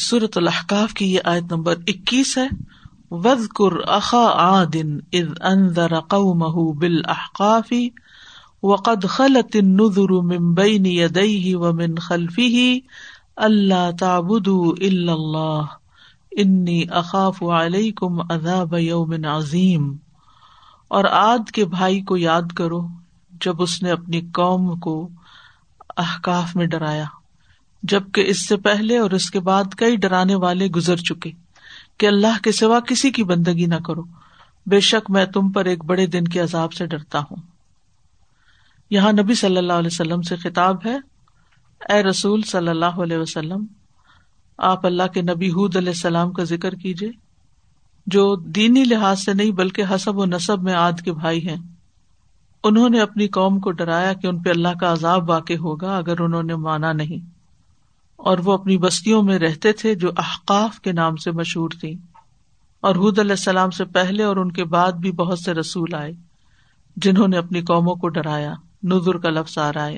سورت الحقاف کی یہ آیت نمبر اکیس ہے. وز کر اخا آدن از انضر قومه بالاحقاف وقد خلت النذر من بين يديه ومن خلفه اللہ تعبدوا الا اللہ انی اخاف علیکم عذاب یوم عظیم اور آد کے بھائی کو یاد کرو جب اس نے اپنی قوم کو احکاف میں ڈرایا۔ جبکہ اس سے پہلے اور اس کے بعد کئی ڈرانے والے گزر چکے کہ اللہ کے سوا کسی کی بندگی نہ کرو۔ بے شک میں تم پر ایک بڑے دن کے عذاب سے ڈرتا ہوں۔ یہاں نبی صلی اللہ علیہ وسلم سے خطاب ہے، اے رسول صلی اللہ علیہ وسلم، آپ اللہ کے نبی حود علیہ السلام کا ذکر کیجیے جو دینی لحاظ سے نہیں بلکہ حسب و نصب میں آد کے بھائی ہیں۔ انہوں نے اپنی قوم کو ڈرایا کہ ان پہ اللہ کا عذاب واقع ہوگا اگر انہوں نے مانا نہیں۔ اور وہ اپنی بستیوں میں رہتے تھے جو احقاف کے نام سے مشہور تھی اور حد علیہ السلام سے پہلے اور ان کے بعد بھی بہت سے رسول آئے، جنہوں نے اپنی قوموں کو ڈرایا نظر کا لفظ آ رہا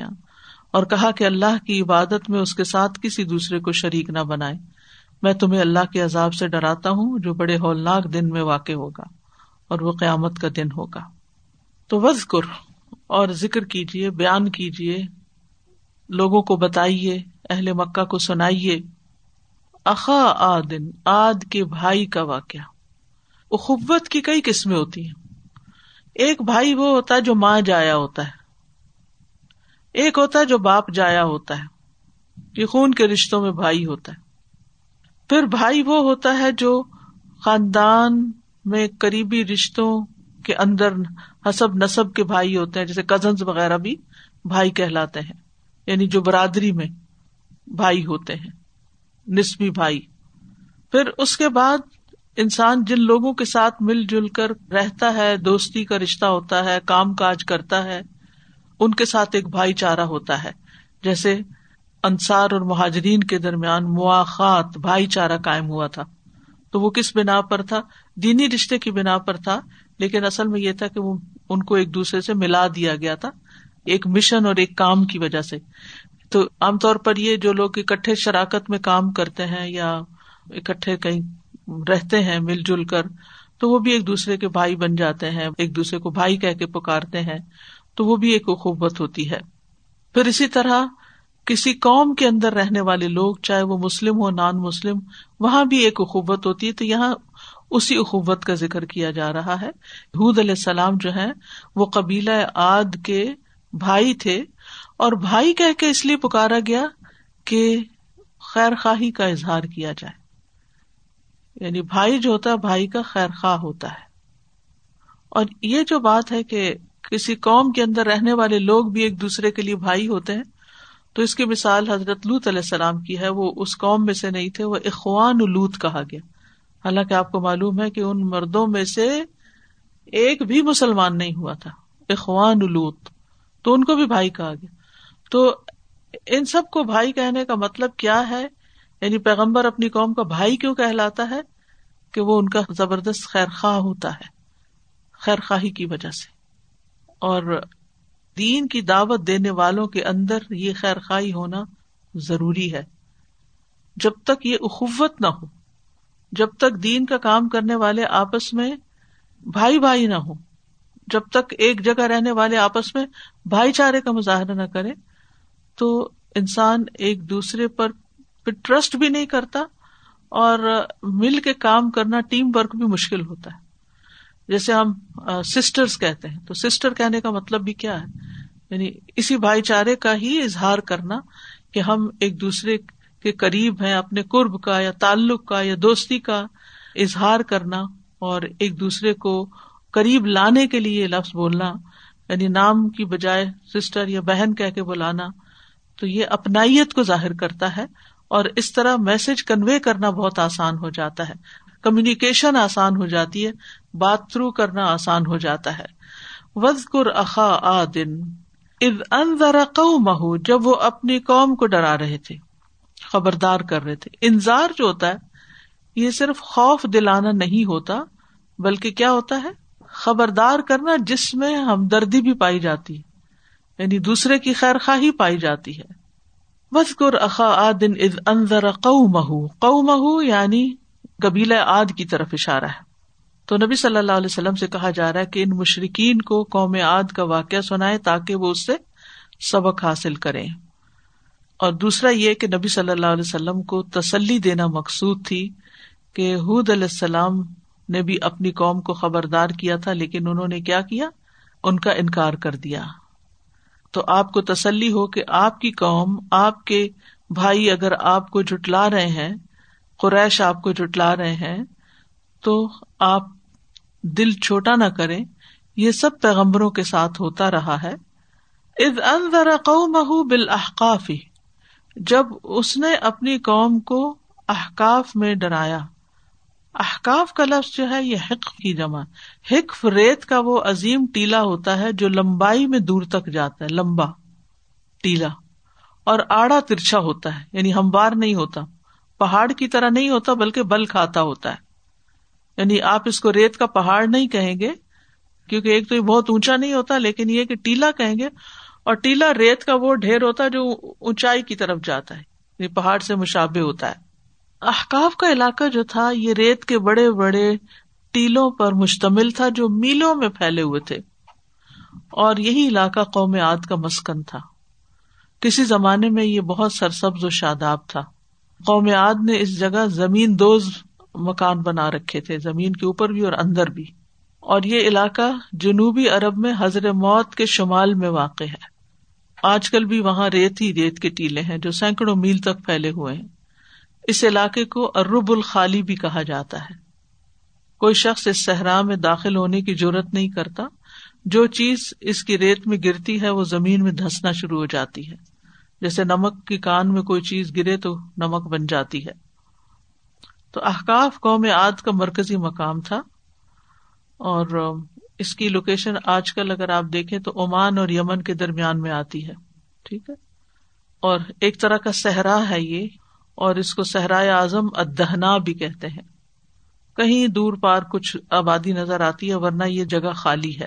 اور کہا کہ اللہ کی عبادت میں اس کے ساتھ کسی دوسرے کو شریک نہ بنائے۔ میں تمہیں اللہ کے عذاب سے ڈراتا ہوں جو بڑے ہولناک دن میں واقع ہوگا اور وہ قیامت کا دن ہوگا۔ تو وز اور ذکر کیجیے بیان کیجیے لوگوں کو بتائیے، اہل مکہ کو سنائیے۔ اخا آدن، آد کے بھائی کا واقعہ۔ اخبت کی کئی قسمیں ہوتی ہیں۔ ایک بھائی وہ ہوتا ہے جو ماں جایا ہوتا ہے۔ ایک ہوتا ہے جو باپ جایا ہوتا ہے، یہ خون کے رشتوں میں بھائی ہوتا ہے۔ پھر بھائی وہ ہوتا ہے جو خاندان میں قریبی رشتوں کے اندر حسب نصب کے بھائی ہوتے ہیں، جیسے کزنس وغیرہ بھی بھائی کہلاتے ہیں۔ یعنی جو برادری میں بھائی ہوتے ہیں، نسبی بھائی۔ پھر اس کے بعد انسان جن لوگوں کے ساتھ مل جل کر رہتا ہے، دوستی کا رشتہ ہوتا ہے، کام کاج کرتا ہے، ان کے ساتھ ایک بھائی چارہ ہوتا ہے۔ جیسے انصار اور مہاجرین کے درمیان مواخات بھائی چارہ قائم ہوا تھا۔ تو وہ کس بنا پر تھا؟ دینی رشتے کی بنا پر تھا، لیکن اصل میں یہ تھا کہ وہ ان کو ایک دوسرے سے ملا دیا گیا تھا۔ ایک مشن اور ایک کام کی وجہ سے۔ تو عام طور پر یہ جو لوگ اکٹھے شراکت میں کام کرتے ہیں یا اکٹھے کہیں رہتے ہیں مل جل کر، تو وہ بھی ایک دوسرے کے بھائی بن جاتے ہیں، ایک دوسرے کو بھائی کہہ کے پکارتے ہیں، تو وہ بھی ایک اخوبت ہوتی ہے۔ پھر اسی طرح کسی قوم کے اندر رہنے والے لوگ، چاہے وہ مسلم ہو، نان مسلم، وہاں بھی ایک اخوبت ہوتی ہے۔ تو یہاں اسی اخوبت کا ذکر کیا جا رہا ہے۔ حود علیہ السلام جو ہے وہ قبیلہ آد کے بھائی تھے اور بھائی کہہ کے اس لیے پکارا گیا کہ خیر خواہی کا اظہار کیا جائے۔ یعنی بھائی جو ہوتا ہے، بھائی کا خیر خواہ ہوتا ہے۔ اور یہ جو بات ہے کہ کسی قوم کے اندر رہنے والے لوگ بھی ایک دوسرے کے لیے بھائی ہوتے ہیں، تو اس کی مثال حضرت لوت علیہ السلام کی ہے۔ وہ اس قوم میں سے نہیں تھے، وہ اخوان لوت کہا گیا۔ حالانکہ آپ کو معلوم ہے کہ ان مردوں میں سے ایک بھی مسلمان نہیں ہوا تھا، اخوان لوت تو ان کو بھی بھائی کہا گیا۔ تو ان سب کو بھائی کہنے کا مطلب کیا ہے؟ یعنی پیغمبر اپنی قوم کا بھائی کیوں کہلاتا ہے؟ کہ وہ ان کا زبردست خیر خواہ ہوتا ہے، خیر خواہی کی وجہ سے۔ اور دین کی دعوت دینے والوں کے اندر یہ خیر خواہی ہونا ضروری ہے۔ جب تک یہ اخوت نہ ہو، جب تک دین کا کام کرنے والے آپس میں بھائی بھائی نہ ہو جب تک ایک جگہ رہنے والے آپس میں بھائی چارے کا مظاہرہ نہ کرے، تو انسان ایک دوسرے پر ٹرسٹ بھی نہیں کرتا اور مل کے کام کرنا ٹیم ورک بھی مشکل ہوتا ہے۔ جیسے ہم سسٹرس کہتے ہیں، تو سسٹر کہنے کا مطلب بھی کیا ہے؟ یعنی اسی بھائی چارے کا ہی اظہار کرنا کہ ہم ایک دوسرے کے قریب ہیں، اپنے قرب کا یا تعلق کا یا دوستی کا اظہار کرنا اور ایک دوسرے کو قریب لانے کے لیے لفظ بولنا یعنی نام کی بجائے سسٹر یا بہن کہہ کے بلانا، تو یہ اپنائیت کو ظاہر کرتا ہے اور اس طرح میسج کنوے کرنا بہت آسان ہو جاتا ہے۔ کمیونیکیشن آسان ہو جاتی ہے، بات تھرو کرنا آسان ہو جاتا ہے۔ وز اخا آ دن ان ذرا مہو جب وہ اپنی قوم کو ڈرا رہے تھے، خبردار کر رہے تھے۔ انظار جو ہوتا ہے، یہ صرف خوف دلانا نہیں ہوتا، بلکہ کیا ہوتا ہے؟ خبردار کرنا جس میں ہمدردی بھی پائی جاتی ہے۔ یعنی دوسرے کی خیر خواہی پائی جاتی ہے۔ وزقر اخا آدن از انضر قو مہو قو مہو یعنی قبیلہ آد کی طرف اشارہ ہے۔ تو نبی صلی اللہ علیہ وسلم سے کہا جا رہا ہے کہ ان مشرقین کو قوم آد کا واقعہ سنائے تاکہ وہ اس سے سبق حاصل کرے اور دوسرا یہ کہ نبی صلی اللہ علیہ وسلم کو تسلی دینا مقصود تھی کہ حود علیہ السلام نے بھی اپنی قوم کو خبردار کیا تھا، لیکن انہوں نے کیا کیا؟ ان کا انکار کر دیا۔ تو آپ کو تسلی ہو کہ آپ کی قوم، آپ کے بھائی اگر آپ کو جٹلا رہے ہیں، قریش آپ کو جٹلا رہے ہیں، تو آپ دل چھوٹا نہ کریں۔ یہ سب پیغمبروں کے ساتھ ہوتا رہا ہے۔ اد ان بالاحقاف، جب اس نے اپنی قوم کو احکاف میں ڈرایا۔ احکاف کا لفظ جو ہے یہ حق کی جمع۔ حکف ریت کا وہ عظیم ٹیلا ہوتا ہے جو لمبائی میں دور تک جاتا ہے، لمبا ٹیلا اور آڑا ترچھا ہوتا ہے یعنی ہموار نہیں ہوتا۔ پہاڑ کی طرح نہیں ہوتا، بلکہ بل کھاتا ہوتا ہے۔ یعنی آپ اس کو ریت کا پہاڑ نہیں کہیں گے، کیونکہ ایک تو یہ بہت اونچا نہیں ہوتا، لیکن یہ کہ ٹیلا کہیں گے۔ اور ٹیلا ریت کا وہ ڈھیر ہوتا ہے جو اونچائی کی طرف جاتا ہے یعنی پہاڑ سے مشابے ہوتا ہے۔ احکاف کا علاقہ جو تھا، یہ ریت کے بڑے بڑے ٹیلوں پر مشتمل تھا جو میلوں میں پھیلے ہوئے تھے۔ اور یہی علاقہ قوم آد کا مسکن تھا۔ کسی زمانے میں یہ بہت سرسبز و شاداب تھا۔ قوم آد نے اس جگہ زمین دوز مکان بنا رکھے تھے، زمین کے اوپر بھی اور اندر بھی۔ اور یہ علاقہ جنوبی عرب میں حضر موت کے شمال میں واقع ہے۔ آج کل بھی وہاں ریت ہی ریت کے ٹیلے ہیں جو سینکڑوں میل تک پھیلے ہوئے ہیں۔ اس علاقے کو ارب الخالی بھی کہا جاتا ہے۔ کوئی شخص اس صحرا میں داخل ہونے کی ضرورت نہیں کرتا۔ جو چیز اس کی ریت میں گرتی ہے، وہ زمین میں دھسنا شروع ہو جاتی ہے۔ جیسے نمک کی کان میں کوئی چیز گرے تو نمک بن جاتی ہے۔ تو احکاف قوم آد کا مرکزی مقام تھا۔ اور اس کی لوکیشن آج کل اگر آپ دیکھیں تو عمان اور یمن کے درمیان میں آتی ہے۔ ٹھیک ہے۔ اور ایک طرح کا صحرا ہے یہ۔ اور اس کو صحرائے اعظم ادہنا بھی کہتے ہیں۔ کہیں دور پار کچھ آبادی نظر آتی ہے، ورنہ یہ جگہ خالی ہے۔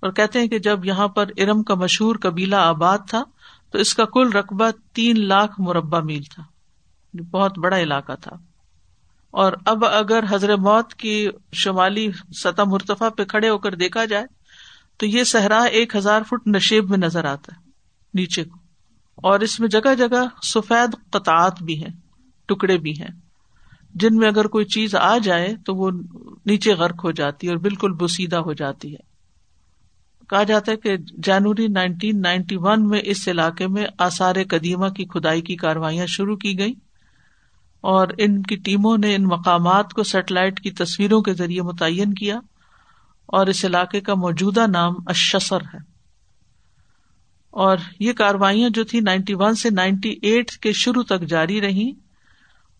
اور کہتے ہیں کہ جب یہاں پر ارم کا مشہور قبیلہ آباد تھا، تو اس کا کل رقبہ تین لاکھ مربع میل تھا۔ بہت بڑا علاقہ تھا۔ اور اب اگر حضرت موت کی شمالی سطح مرتفع پہ کھڑے ہو کر دیکھا جائے، تو یہ صحرا ایک ہزار فٹ نشیب میں نظر آتا ہے، نیچے کو۔ اور اس میں جگہ جگہ سفید قطعات بھی ہیں، ٹکڑے بھی ہیں۔ جن میں اگر کوئی چیز آ جائے تو وہ نیچے غرق ہو جاتی ہے اور بالکل بسیدہ ہو جاتی ہے۔ کہا جاتا ہے کہ جنوری نائنٹین نائنٹی ون میں اس علاقے میں آثار قدیمہ کی کھدائی کی کاروائیاں شروع کی گئی اور ان کی ٹیموں نے ان مقامات کو سیٹلائٹ کی تصویروں کے ذریعے متعین کیا اور اس علاقے کا موجودہ نام اشسر ہے۔ اور یہ کاروائیاں جو تھی نائنٹی ون سے نائنٹی ایٹ کے شروع تک جاری رہی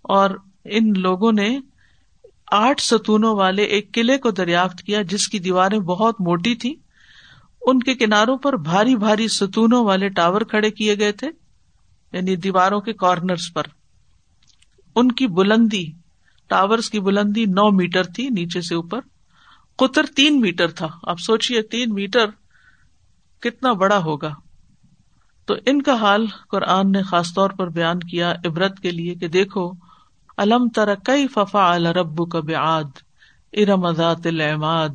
اور ان لوگوں نے آٹھ ستونوں والے ایک قلعے کو دریافت کیا جس کی دیواریں بہت موٹی تھی ان کے کناروں پر بھاری بھاری ستونوں والے ٹاور کھڑے کیے گئے تھے یعنی دیواروں کے کارنرس پر۔ ان کی بلندی ٹاور کی بلندی نو میٹر تھی نیچے سے اوپر۔ قطر تین میٹر تھا۔ آپ سوچیے تین میٹر کتنا بڑا ہوگا۔ تو ان کا حال قرآن نے خاص طور پر بیان کیا عبرت کے لیے کہ دیکھو، الم تر کئی ففا الرب کا بیاد ارم ذات العماد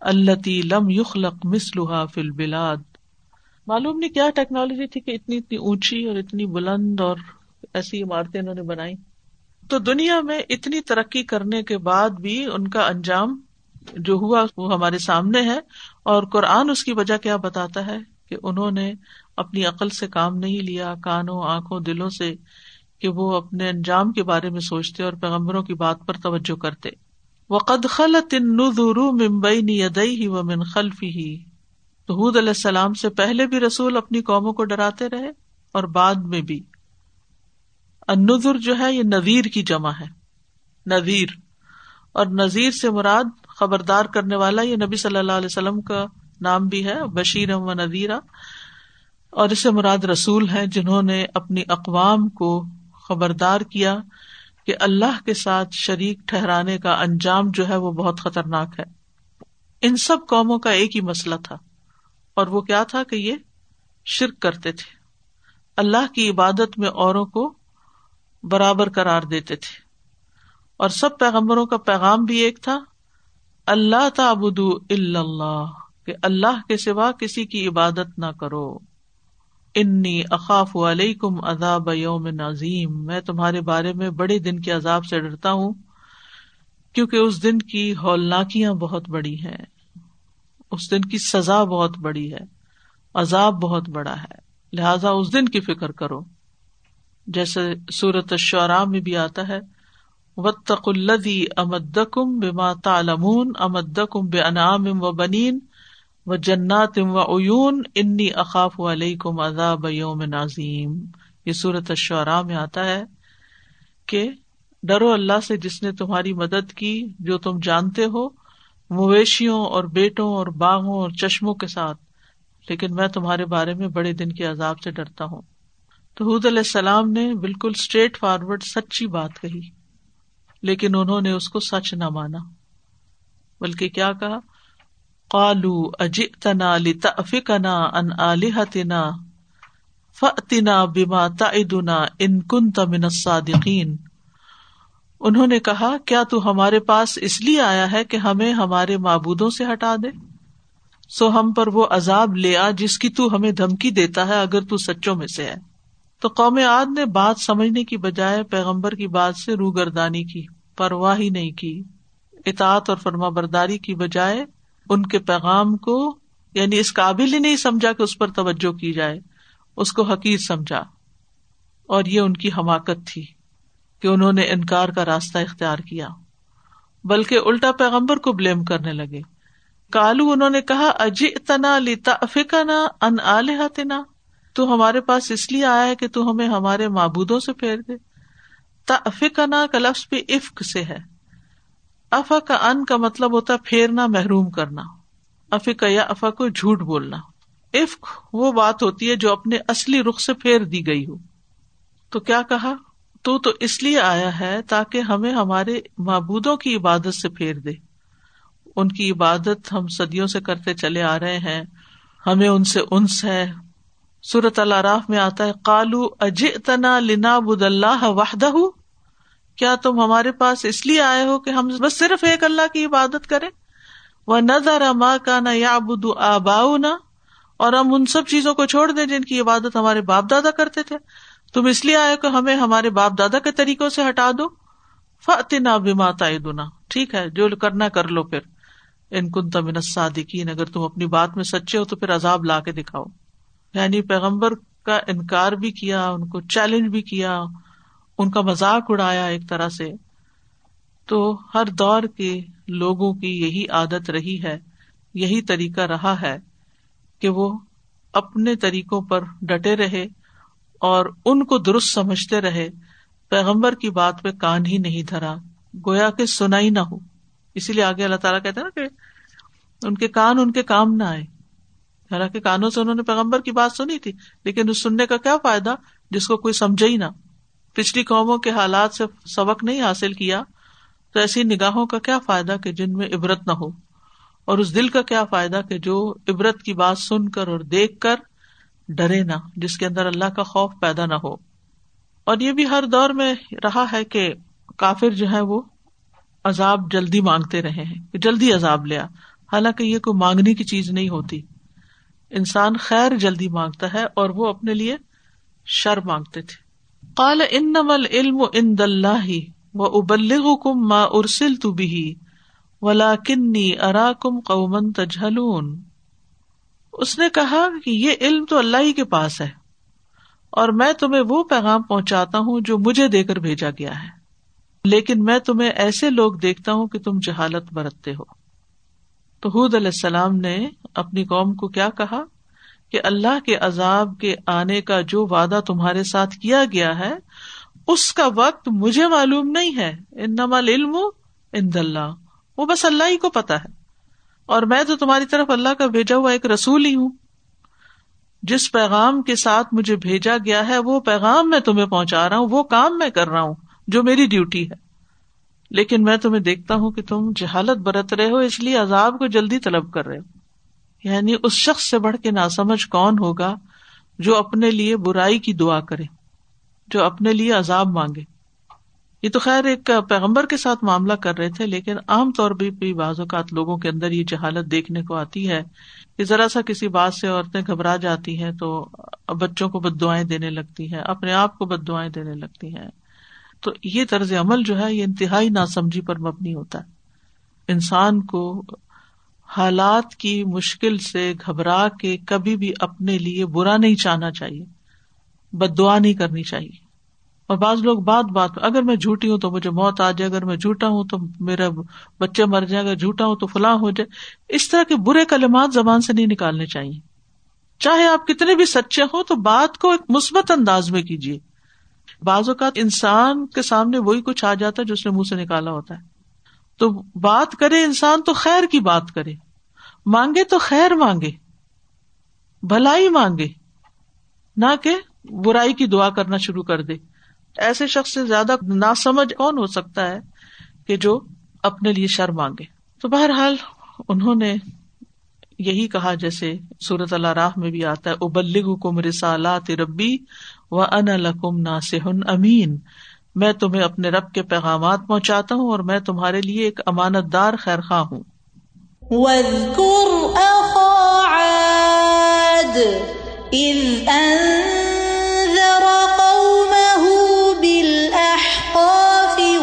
التی لم یخلق مسلحا فل بلاد معلوم نہیں کیا ٹیکنالوجی تھی کہ اتنی اتنی اونچی اور اتنی بلند اور ایسی عمارتیں انہوں نے بنائی۔ تو دنیا میں اتنی ترقی کرنے کے بعد بھی ان کا انجام جو ہوا وہ ہمارے سامنے ہے اور قرآن اس کی وجہ کیا بتاتا ہے کہ انہوں نے اپنی عقل سے کام نہیں لیا، کانوں، آنکھوں، دلوں سے کہ وہ اپنے انجام کے بارے میں سوچتے اور پیغمبروں کی بات پر توجہ کرتے۔ وہ قد خلط ممبئی نی ادئی و من خلفی ہی تو حود علیہ السلام سے پہلے بھی رسول اپنی قوموں کو ڈراتے رہے اور بعد میں بھی۔ اندر جو ہے، یہ نویر کی جمع ہے۔ نویر اور نذیر سے مراد خبردار کرنے والا یہ نبی صلی اللہ علیہ وسلم کا نام بھی ہے بشیر و نذیرہ۔ اور اسے مراد رسول ہیں جنہوں نے اپنی اقوام کو خبردار کیا کہ اللہ کے ساتھ شریک ٹھہرانے کا انجام جو ہے وہ بہت خطرناک ہے۔ ان سب قوموں کا ایک ہی مسئلہ تھا اور وہ کیا تھا کہ یہ شرک کرتے تھے۔ اللہ کی عبادت میں اوروں کو برابر قرار دیتے تھے۔ اور سب پیغمبروں کا پیغام بھی ایک تھا۔ اللہ تعبد اللہ، کہ اللہ کے سوا کسی کی عبادت نہ کرو۔ انی اقاف علیکم عذاب یوم نظیم میں تمہارے بارے میں بڑے دن کے عذاب سے ڈرتا ہوں، کیونکہ اس دن کی ہولناکیاں بہت بڑی ہیں۔ اس دن کی سزا بہت بڑی ہے، عذاب بہت بڑا ہے۔ لہذا اس دن کی فکر کرو۔ جیسے سورت الشعراء میں بھی آتا ہے وطق الدی امدکم بما تعلمون امدکم بے انعام و بنین و جنات و عیون انی اقاف علیکم عذاب یوم نازیم یہ سورت الشعراء میں آتا ہے کہ ڈرو اللہ سے جس نے تمہاری مدد کی جو تم جانتے ہو، مویشیوں اور بیٹوں اور باغوں اور چشموں کے ساتھ، لیکن میں تمہارے بارے میں بڑے دن کے عذاب سے ڈرتا ہوں۔ تو حود علیہ السلام نے بالکل اسٹریٹ فارورڈ سچی بات کہی، لیکن انہوں نے اس کو سچ نہ مانا۔ بلکہ کیا کہا؟ کالو اجنا لفکنا ان علیحتنا فتنا بیما تعدنا ان کن تمن صادقین انہوں نے کہا، کیا تو ہمارے پاس اس لیے آیا ہے کہ ہمیں ہمارے معبودوں سے ہٹا دے؟ سو ہم پر وہ عذاب لے آ جس کی تو ہمیں دھمکی دیتا ہے اگر تو سچوں میں سے ہے۔ تو قوم عاد نے بات سمجھنے کی بجائے پیغمبر کی بات سے روگردانی کی پرواہ ہی نہیں کی۔ اطاعت اور فرما برداری کی بجائے ان کے پیغام کو یعنی اس قابل ہی نہیں سمجھا کہ اس پر توجہ کی جائے، اس کو حقیق سمجھا۔ اور یہ ان کی حماقت تھی کہ انہوں نے انکار کا راستہ اختیار کیا۔ بلکہ الٹا پیغمبر کو بلیم کرنے لگے۔ کالو انہوں نے کہا اجی تنا لیتا فکنا ان آلحتنا تو ہمارے پاس اس لیے آیا ہے کہ تو ہمیں ہمارے معبودوں سے پھیر دے۔ تفکنا کا لفظ بھی افق سے ہے۔ افا کا ان کا مطلب ہوتا ہے پھیرنا، محروم کرنا۔ افق یا افا کو جھوٹ بولنا۔ افق وہ بات ہوتی ہے جو اپنے اصلی رخ سے پھیر دی گئی ہو۔ تو کیا کہا؟ تو تو اس لیے آیا ہے تاکہ ہمیں ہمارے معبودوں کی عبادت سے پھیر دے۔ ان کی عبادت ہم صدیوں سے کرتے چلے آ رہے ہیں۔ ہمیں ان سے انس ہے۔ سورت اللہ راف میں آتا ہے کالو اج تنا لنا بد اللہ وحدہ۔ کیا تم ہمارے پاس اس لیے آئے ہو کہ ہم بس صرف ایک اللہ کی عبادت کرے وہ نظر ماں کا نہ یا بدو نہ اور ہم ان سب چیزوں کو چھوڑ دیں جن کی عبادت ہمارے باپ دادا کرتے تھے۔ تم اس لیے آئے کہ ہمیں ہمارے باپ دادا کے طریقوں سے ہٹا دو۔ فتنا بھی دنا ٹھیک ہے، جو کرنا کر لو پھر۔ ان کن تمن صادقین اگر تم اپنی بات میں سچے ہو تو پھر عذاب لا کے دکھاؤ۔ یعنی پیغمبر کا انکار بھی کیا، ان کو چیلنج بھی کیا۔ ان کا مذاق اڑایا ایک طرح سے، تو ہر دور کے لوگوں کی یہی عادت رہی ہے، یہی طریقہ رہا ہے کہ وہ اپنے طریقوں پر ڈٹے رہے اور ان کو درست سمجھتے رہے۔ پیغمبر کی بات پہ کان ہی نہیں دھرا، گویا کہ سنائی نہ ہو۔ اسی لیے آگے اللہ تعالیٰ کہتے نا کہ ان کے کان ان کے کام نہ آئے۔ حالانکہ کانوں سے انہوں نے پیغمبر کی بات سنی تھی، لیکن اس سننے کا کیا فائدہ؟ جس کو کوئی سمجھے ہی نہ۔ پچھلی قوموں کے حالات سے سبق نہیں حاصل کیا تو ایسی نگاہوں کا کیا فائدہ کہ جن میں عبرت نہ ہو؟ اور اس دل کا کیا فائدہ کہ جو عبرت کی بات سن کر اور دیکھ کر ڈرے نہ، جس کے اندر اللہ کا خوف پیدا نہ ہو؟ اور یہ بھی ہر دور میں رہا ہے کہ کافر جو ہے وہ عذاب جلدی مانگتے رہے ہیں جلدی عذاب لیا حالانکہ یہ کوئی مانگنے کی چیز نہیں ہوتی۔ انسان خیر جلدی مانگتا ہے اور وہ اپنے لیے شر مانگتے تھے۔ قال ان علم ان دلہ و ابلغ کم ماں ارسل تو بھی ولا کنی ارا کم قومن اس نے کہا کہ یہ علم تو اللہ ہی کے پاس ہے اور میں تمہیں وہ پیغام پہنچاتا ہوں جو مجھے دے کر بھیجا گیا ہے۔ لیکن میں تمہیں ایسے لوگ دیکھتا ہوں کہ تم جہالت برتتے ہو۔ تو حود علیہ السلام نے اپنی قوم کو کیا کہا؟ کہ اللہ کے عذاب کے آنے کا جو وعدہ تمہارے ساتھ کیا گیا ہے، اس کا وقت مجھے معلوم نہیں ہے۔ ان نمال علم اللہ۔ وہ بس اللہ ہی کو پتا ہے۔ اور میں تو تمہاری طرف اللہ کا بھیجا ہوا ایک رسول ہی ہوں۔ جس پیغام کے ساتھ مجھے بھیجا گیا ہے، وہ پیغام میں تمہیں پہنچا رہا ہوں، وہ کام میں کر رہا ہوں، جو میری ڈیوٹی ہے۔ لیکن میں تمہیں دیکھتا ہوں کہ تم جہالت برت رہے ہو، اس لیے عذاب کو جلدی طلب کر رہے ہو۔ یعنی اس شخص سے بڑھ کے نہ سمجھ کون ہوگا جو اپنے لیے برائی کی دعا کرے، جو اپنے لیے عذاب مانگے؟ یہ تو خیر ایک پیغمبر کے ساتھ معاملہ کر رہے تھے، لیکن عام طور پہ بھی بعض اوقات لوگوں کے اندر یہ جہالت دیکھنے کو آتی ہے کہ ذرا سا کسی بات سے عورتیں گھبرا جاتی ہیں تو بچوں کو بد دعائیں دینے لگتی ہیں، اپنے آپ کو بد دعائیں دینے لگتی ہیں۔ تو یہ طرز عمل جو ہے، یہ انتہائی ناسمجھی پر مبنی ہوتا ہے۔ انسان کو حالات کی مشکل سے گھبرا کے کبھی بھی اپنے لیے برا نہیں چاہنا چاہیے، بد دعا نہیں کرنی چاہیے۔ اور بعض لوگ بات بات، اگر میں جھوٹی ہوں تو مجھے موت آ جائے، اگر میں جھوٹا ہوں تو میرا بچے مر جائے، اگر جھوٹا ہوں تو فلاں ہو جائے۔ اس طرح کے برے کلمات زبان سے نہیں نکالنے چاہیے۔ چاہے آپ کتنے بھی سچے ہوں تو بات کو ایک مثبت انداز میں کیجیے۔ بعض اوقات انسان کے سامنے وہی کچھ آ جاتا ہے جو اس نے منہ سے نکالا ہوتا ہے۔ تو بات کرے، انسان تو خیر کی بات کرے۔ مانگے تو خیر مانگے، بھلائی مانگے۔ نہ کہ برائی کی دعا کرنا شروع کر دے۔ ایسے شخص سے زیادہ نا سمجھ کون ہو سکتا ہے کہ جو اپنے لیے شر مانگے؟ تو بہرحال انہوں نے یہی کہا، جیسے سورت اللہ راہ میں بھی آتا ہے ابلغ حکم رسالات ربی و ان لکم ناسن امین میں تمہیں اپنے رب کے پیغامات پہنچاتا ہوں اور میں تمہارے لیے ایک امانت دار خیر خواہ ہوں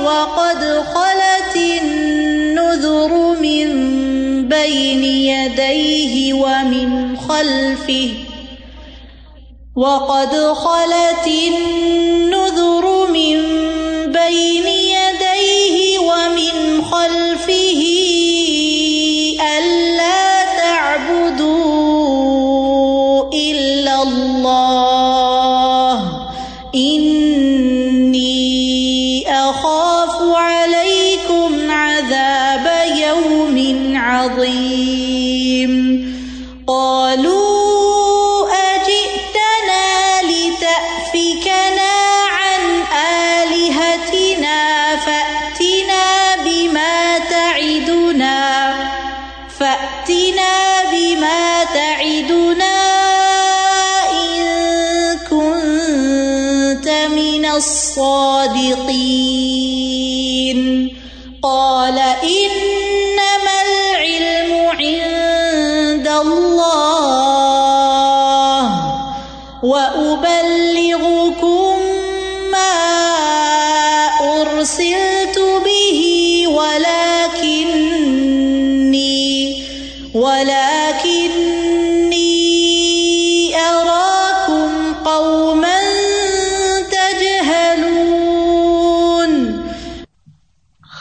وقد خلت النذر من بين يديه ومن خلفه وقد خلت النذر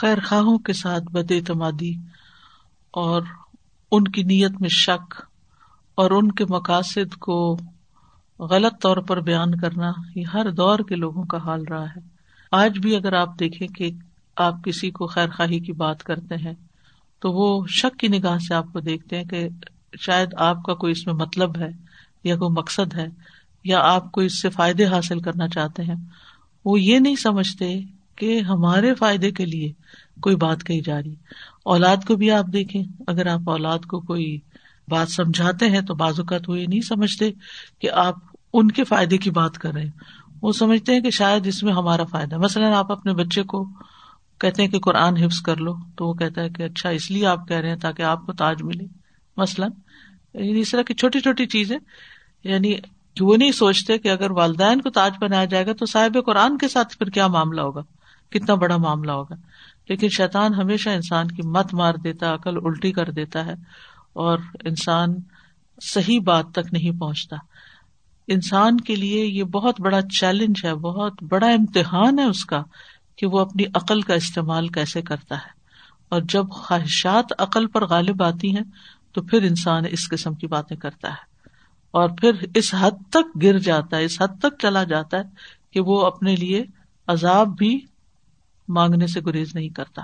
خیر خواہوں کے ساتھ بد اعتمادی اور ان کی نیت میں شک اور ان کے مقاصد کو غلط طور پر بیان کرنا یہ ہر دور کے لوگوں کا حال رہا ہے۔ آج بھی اگر آپ دیکھیں کہ آپ کسی کو خیر خواہی کی بات کرتے ہیں، تو وہ شک کی نگاہ سے آپ کو دیکھتے ہیں کہ شاید آپ کا کوئی اس میں مطلب ہے یا کوئی مقصد ہے یا آپ کو اس سے فائدے حاصل کرنا چاہتے ہیں۔ وہ یہ نہیں سمجھتے کہ ہمارے فائدے کے لیے کوئی بات کہی جا رہی اولاد کو بھی آپ دیکھیں، اگر آپ اولاد کو کوئی بات سمجھاتے ہیں تو بعض اوقات وہ یہ نہیں سمجھتے کہ آپ ان کے فائدے کی بات کر رہے ہیں۔ وہ سمجھتے ہیں کہ شاید اس میں ہمارا فائدہ مثلاً آپ اپنے بچے کو کہتے ہیں کہ قرآن حفظ کر لو، تو وہ کہتا ہے کہ اچھا اس لیے آپ کہہ رہے ہیں تاکہ آپ کو تاج ملے۔ مثلاً یعنی اس طرح کی چھوٹی چھوٹی چیزیں یعنی وہ نہیں سوچتے کہ اگر والدین کو تاج بنایا جائے گا تو صاحب قرآن کے ساتھ پھر کیا معاملہ ہوگا؟ کتنا بڑا معاملہ ہوگا۔ لیکن شیطان ہمیشہ انسان کی مت مار دیتا، عقل الٹی کر دیتا ہے اور انسان صحیح بات تک نہیں پہنچتا۔ انسان کے لیے یہ بہت بڑا چیلنج ہے، بہت بڑا امتحان ہے اس کا کہ وہ اپنی عقل کا استعمال کیسے کرتا ہے۔ اور جب خواہشات عقل پر غالب آتی ہیں، تو پھر انسان اس قسم کی باتیں کرتا ہے۔ اور پھر اس حد تک گر جاتا ہے، اس حد تک چلا جاتا ہے کہ وہ اپنے لیے عذاب بھی مانگنے سے گریز نہیں کرتا۔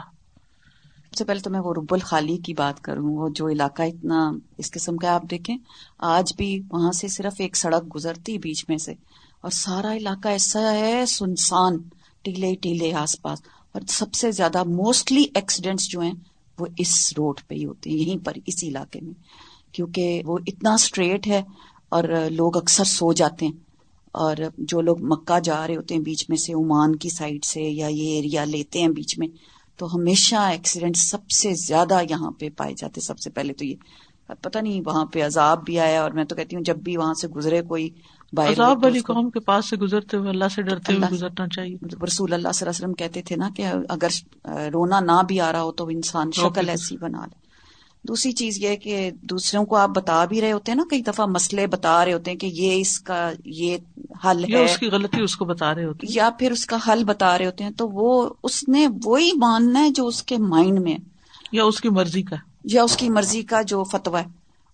سب سے پہلے تو میں وہ رب الخالی کی بات کروں وہ جو علاقہ اتنا اس قسم کا آپ دیکھیں، آج بھی وہاں سے صرف ایک سڑک گزرتی بیچ میں سے، اور سارا علاقہ ایسا ہے، سنسان، ٹیلے ٹیلے آس پاس۔ اور سب سے زیادہ موسٹلی ایکسیڈینٹس جو ہیں، وہ اس روڈ پہ ہی ہوتے ہیں، یہیں پر، اسی علاقے میں۔ کیونکہ وہ اتنا اسٹریٹ ہے اور لوگ اکثر سو جاتے ہیں۔ اور جو لوگ مکہ جا رہے ہوتے ہیں بیچ میں سے عمان کی سائڈ سے یا یہ ایریا لیتے ہیں بیچ میں تو ہمیشہ ایکسیڈنٹ سب سے زیادہ یہاں پہ پائے جاتے سب سے پہلے تو یہ۔ پتہ نہیں وہاں پہ عذاب بھی آیا اور میں تو کہتی ہوں جب بھی وہاں سے گزرے کوئی عذاب والی قوم کے پاس سے گزرتے ہوئے اللہ سے ڈرتے ہوئے گزرنا چاہیے۔ رسول اللہ صلی اللہ علیہ وسلم کہتے تھے نا کہ اگر رونا نہ بھی آ رہا ہو تو انسان شکل ایسی بنا لے۔ دوسری چیز یہ کہ دوسروں کو آپ بتا بھی رہے ہوتے ہیں نا کئی دفعہ مسئلے بتا رہے ہوتے ہیں کہ یہ اس کا یہ حل ہے اس کی غلطی اس کو بتا رہے ہوتے ہیں۔ یا پھر اس کا حل بتا رہے ہوتے ہیں۔ تو وہ اس نے وہی ماننا ہے جو اس کے مائنڈ میں ہے۔ یا اس کی مرضی کا۔ یا اس کی مرضی کا جو فتویٰ ہے۔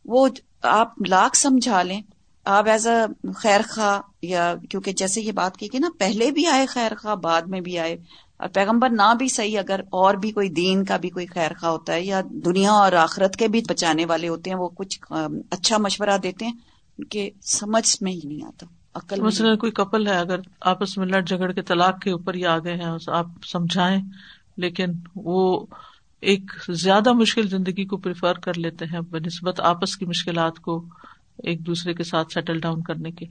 وہ آپ لاکھ سمجھا لیں۔ آپ ایز اے خیر خواہ یا کیونکہ جیسے یہ بات کی کہ نا پہلے بھی آئے خیر خواہ بعد میں بھی آئے۔ اور پیغمبر نہ بھی صحیح اگر اور بھی کوئی دین کا بھی کوئی خیر خواہ ہوتا ہے یا دنیا اور آخرت کے بھی بچانے والے ہوتے ہیں وہ کچھ اچھا مشورہ دیتے ہیں کہ سمجھ میں ہی نہیں آتا عقل مثلاً کوئی کپل ہے اگر آپس میں لڑ جھگڑ کے طلاق کے اوپر ہی آ گئے ہیں آپ سمجھائیں لیکن وہ ایک زیادہ مشکل زندگی کو پریفر کر لیتے ہیں بہ نسبت آپس کی مشکلات کو ایک دوسرے کے ساتھ سیٹل ڈاؤن کرنے کے۔